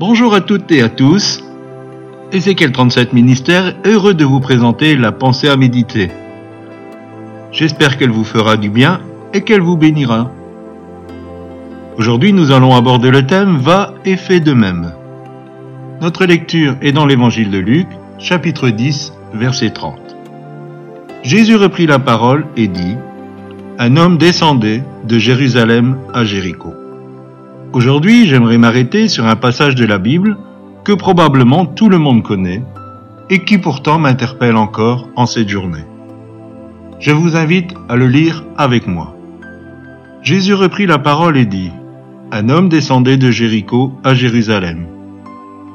Bonjour à toutes et à tous. Ézéchiel 37 Ministère, heureux de vous présenter la pensée à méditer. J'espère qu'elle vous fera du bien et qu'elle vous bénira. Aujourd'hui, nous allons aborder le thème Va et fais de même. Notre lecture est dans l'évangile de Luc, chapitre 10, verset 30. Jésus reprit la parole et dit Un homme descendait de Jérusalem à Jéricho. Aujourd'hui, j'aimerais m'arrêter sur un passage de la Bible que probablement tout le monde connaît et qui pourtant m'interpelle encore en cette journée. Je vous invite à le lire avec moi. Jésus reprit la parole et dit, Un homme descendait de Jéricho à Jérusalem.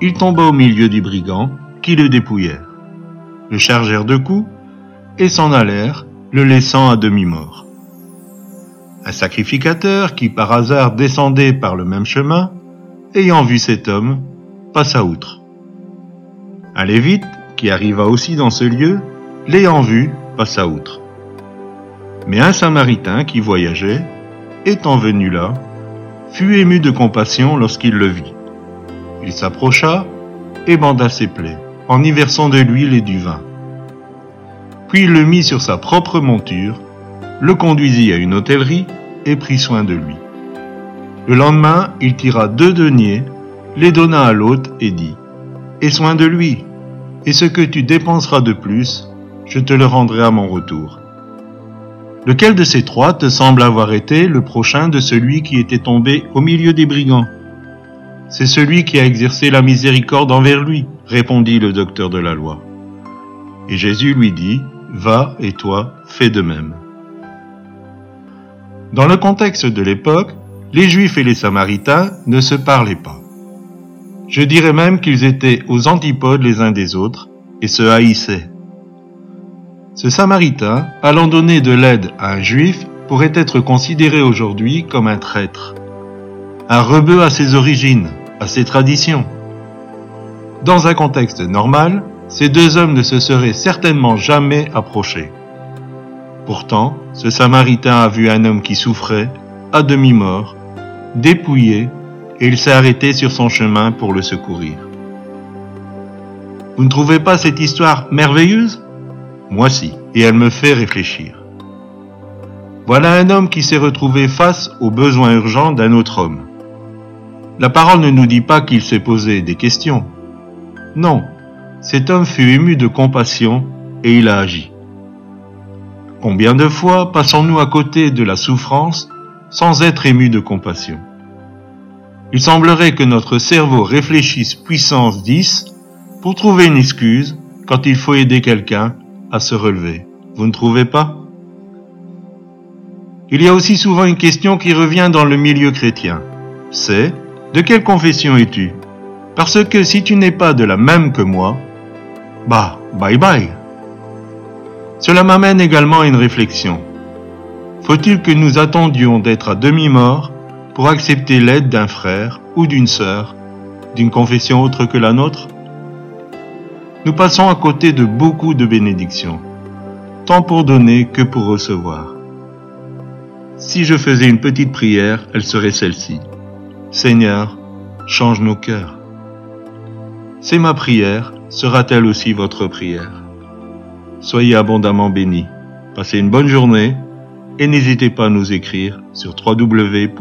Il tomba au milieu des brigands qui le dépouillèrent, le chargèrent de coups et s'en allèrent, le laissant à demi-mort. Un sacrificateur qui par hasard descendait par le même chemin, ayant vu cet homme, passa outre. Un lévite qui arriva aussi dans ce lieu, l'ayant vu, passa outre. Mais un samaritain qui voyageait, étant venu là, fut ému de compassion lorsqu'il le vit. Il s'approcha et banda ses plaies, en y versant de l'huile et du vin. Puis il le mit sur sa propre monture le conduisit à une hôtellerie et prit soin de lui. Le lendemain, il tira deux deniers, les donna à l'hôte et dit, Aie soin de lui, et ce que tu dépenseras de plus, je te le rendrai à mon retour. Lequel de ces trois te semble avoir été le prochain de celui qui était tombé au milieu des brigands? C'est celui qui a exercé la miséricorde envers lui, répondit le docteur de la loi. Et Jésus lui dit, Va et toi, fais de même. Dans le contexte de l'époque, les Juifs et les Samaritains ne se parlaient pas. Je dirais même qu'ils étaient aux antipodes les uns des autres et se haïssaient. Ce Samaritain, allant donner de l'aide à un Juif, pourrait être considéré aujourd'hui comme un traître, un rebeu à ses origines, à ses traditions. Dans un contexte normal, ces deux hommes ne se seraient certainement jamais approchés. Pourtant, ce Samaritain a vu un homme qui souffrait, à demi-mort, dépouillé, et il s'est arrêté sur son chemin pour le secourir. Vous ne trouvez pas cette histoire merveilleuse? Moi si, et elle me fait réfléchir. Voilà un homme qui s'est retrouvé face aux besoins urgents d'un autre homme. La parole ne nous dit pas qu'il s'est posé des questions. Non, cet homme fut ému de compassion et il a agi. Combien de fois passons-nous à côté de la souffrance sans être émus de compassion? Il semblerait que notre cerveau réfléchisse puissance 10 pour trouver une excuse quand il faut aider quelqu'un à se relever. Vous ne trouvez pas? Il y a aussi souvent une question qui revient dans le milieu chrétien. C'est de quelle confession es-tu? Parce que si tu n'es pas de la même que moi, bah, bye bye. Cela m'amène également à une réflexion. Faut-il que nous attendions d'être à demi-mort pour accepter l'aide d'un frère ou d'une sœur d'une confession autre que la nôtre? Nous passons à côté de beaucoup de bénédictions, tant pour donner que pour recevoir. Si je faisais une petite prière, elle serait celle-ci. Seigneur, change nos cœurs. C'est ma prière, sera-t-elle aussi votre prière? Soyez abondamment bénis. Passez une bonne journée et n'hésitez pas à nous écrire sur www.mfpg.be.